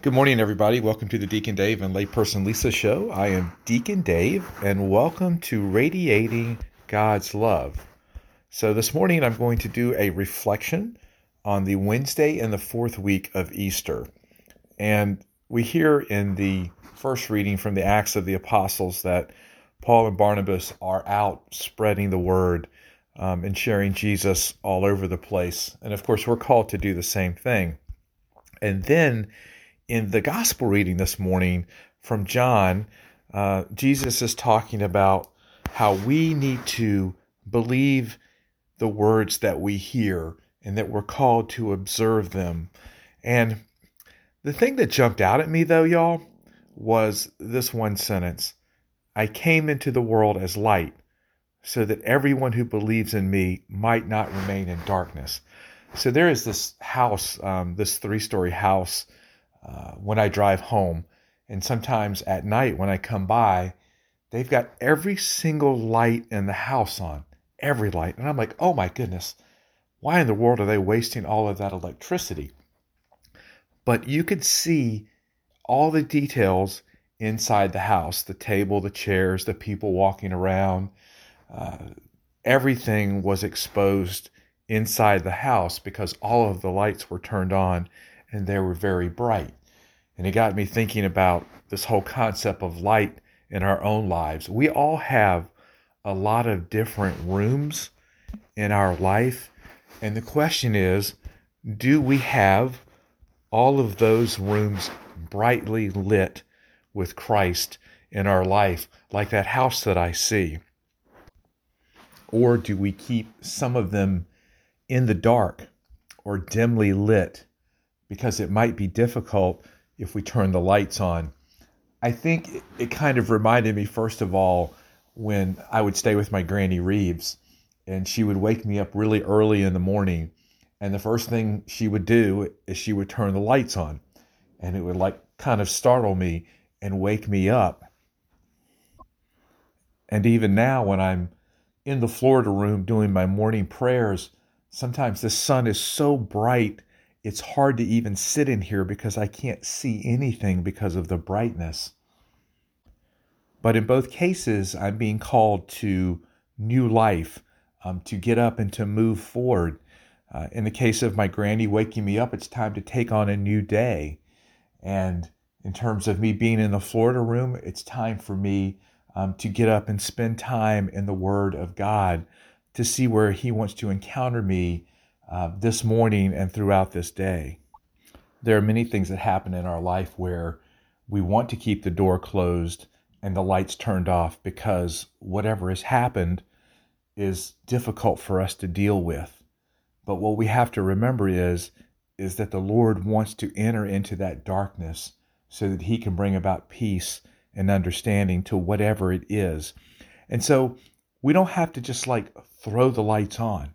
Good morning, everybody. Welcome to the Deacon Dave and Layperson Lisa show. I am Deacon Dave, and welcome to Radiating God's Love. So, this morning I'm going to do a reflection on the Wednesday in the fourth week of Easter. And we hear in the first reading from the Acts of the Apostles that Paul and Barnabas are out spreading the word um, and sharing Jesus all over the place. And of course, we're called to do the same thing. And then in the gospel reading this morning from John, uh, Jesus is talking about how we need to believe the words that we hear and that we're called to observe them. And the thing that jumped out at me, though, y'all, was this one sentence I came into the world as light so that everyone who believes in me might not remain in darkness. So there is this house, um, this three story house, uh, when I drive home. And sometimes at night when I come by, they've got every single light in the house on, every light. And I'm like, oh my goodness, why in the world are they wasting all of that electricity? But you could see all the details inside the house the table, the chairs, the people walking around. Uh, everything was exposed inside the house because all of the lights were turned on and they were very bright. And it got me thinking about this whole concept of light in our own lives. We all have a lot of different rooms in our life. And the question is do we have all of those rooms brightly lit with Christ in our life, like that house that I see? Or do we keep some of them in the dark or dimly lit because it might be difficult if we turn the lights on. I think it kind of reminded me, first of all, when I would stay with my Granny Reeves and she would wake me up really early in the morning. And the first thing she would do is she would turn the lights on and it would like kind of startle me and wake me up. And even now, when I'm in the Florida room doing my morning prayers, Sometimes the sun is so bright, it's hard to even sit in here because I can't see anything because of the brightness. But in both cases, I'm being called to new life, um, to get up and to move forward. Uh, in the case of my granny waking me up, it's time to take on a new day. And in terms of me being in the Florida room, it's time for me um, to get up and spend time in the Word of God to see where He wants to encounter me uh, this morning and throughout this day. There are many things that happen in our life where we want to keep the door closed and the lights turned off because whatever has happened is difficult for us to deal with. But what we have to remember is is that the Lord wants to enter into that darkness so that he can bring about peace and understanding to whatever it is. And so we don't have to just like throw the lights on,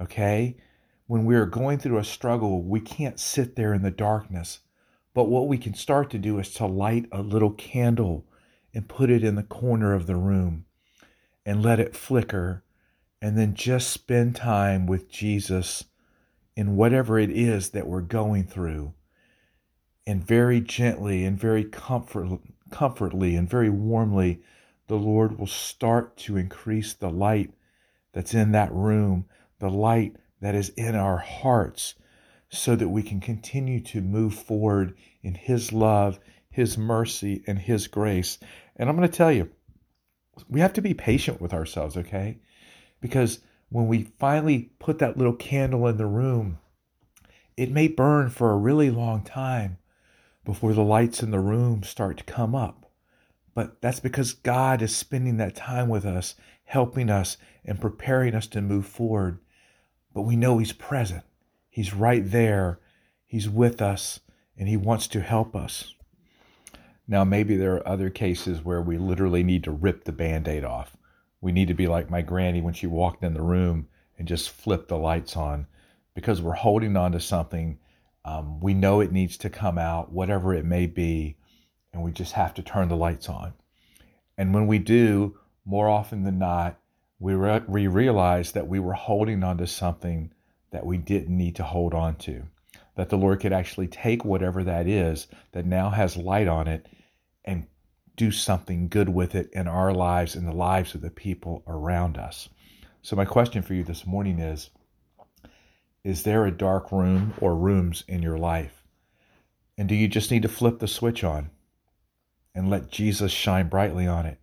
okay? When we're going through a struggle, we can't sit there in the darkness. But what we can start to do is to light a little candle and put it in the corner of the room and let it flicker and then just spend time with Jesus in whatever it is that we're going through. And very gently and very comfort, comfortly and very warmly, the Lord will start to increase the light that's in that room, the light that is in our hearts, so that we can continue to move forward in His love, His mercy, and His grace. And I'm going to tell you, we have to be patient with ourselves, okay? Because when we finally put that little candle in the room, it may burn for a really long time before the lights in the room start to come up. But that's because God is spending that time with us, helping us and preparing us to move forward. But we know He's present, He's right there, He's with us, and He wants to help us. Now, maybe there are other cases where we literally need to rip the band aid off. We need to be like my granny when she walked in the room and just flip the lights on because we're holding on to something. Um, we know it needs to come out, whatever it may be and we just have to turn the lights on. And when we do, more often than not, we, re- we realize that we were holding on to something that we didn't need to hold on to. that the Lord could actually take whatever that is that now has light on it and do something good with it in our lives and the lives of the people around us. So, my question for you this morning is Is there a dark room or rooms in your life? And do you just need to flip the switch on and let Jesus shine brightly on it?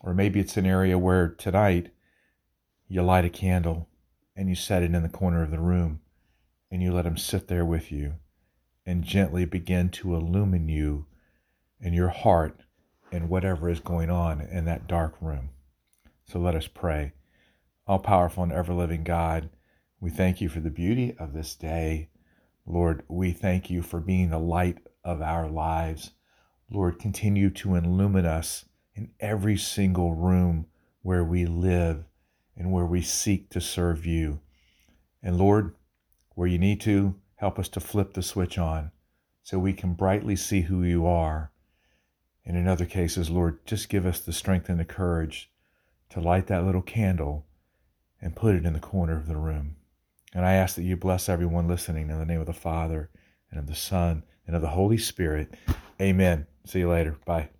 Or maybe it's an area where tonight you light a candle and you set it in the corner of the room and you let him sit there with you and gently begin to illumine you and your heart and whatever is going on in that dark room. So let us pray. All powerful and ever living God, we thank you for the beauty of this day. Lord, we thank you for being the light of our lives. Lord, continue to illumine us in every single room where we live and where we seek to serve you. And Lord, where you need to, help us to flip the switch on so we can brightly see who you are. And in other cases, Lord, just give us the strength and the courage to light that little candle and put it in the corner of the room. And I ask that you bless everyone listening in the name of the Father and of the Son and of the Holy Spirit. Amen. See you later. Bye.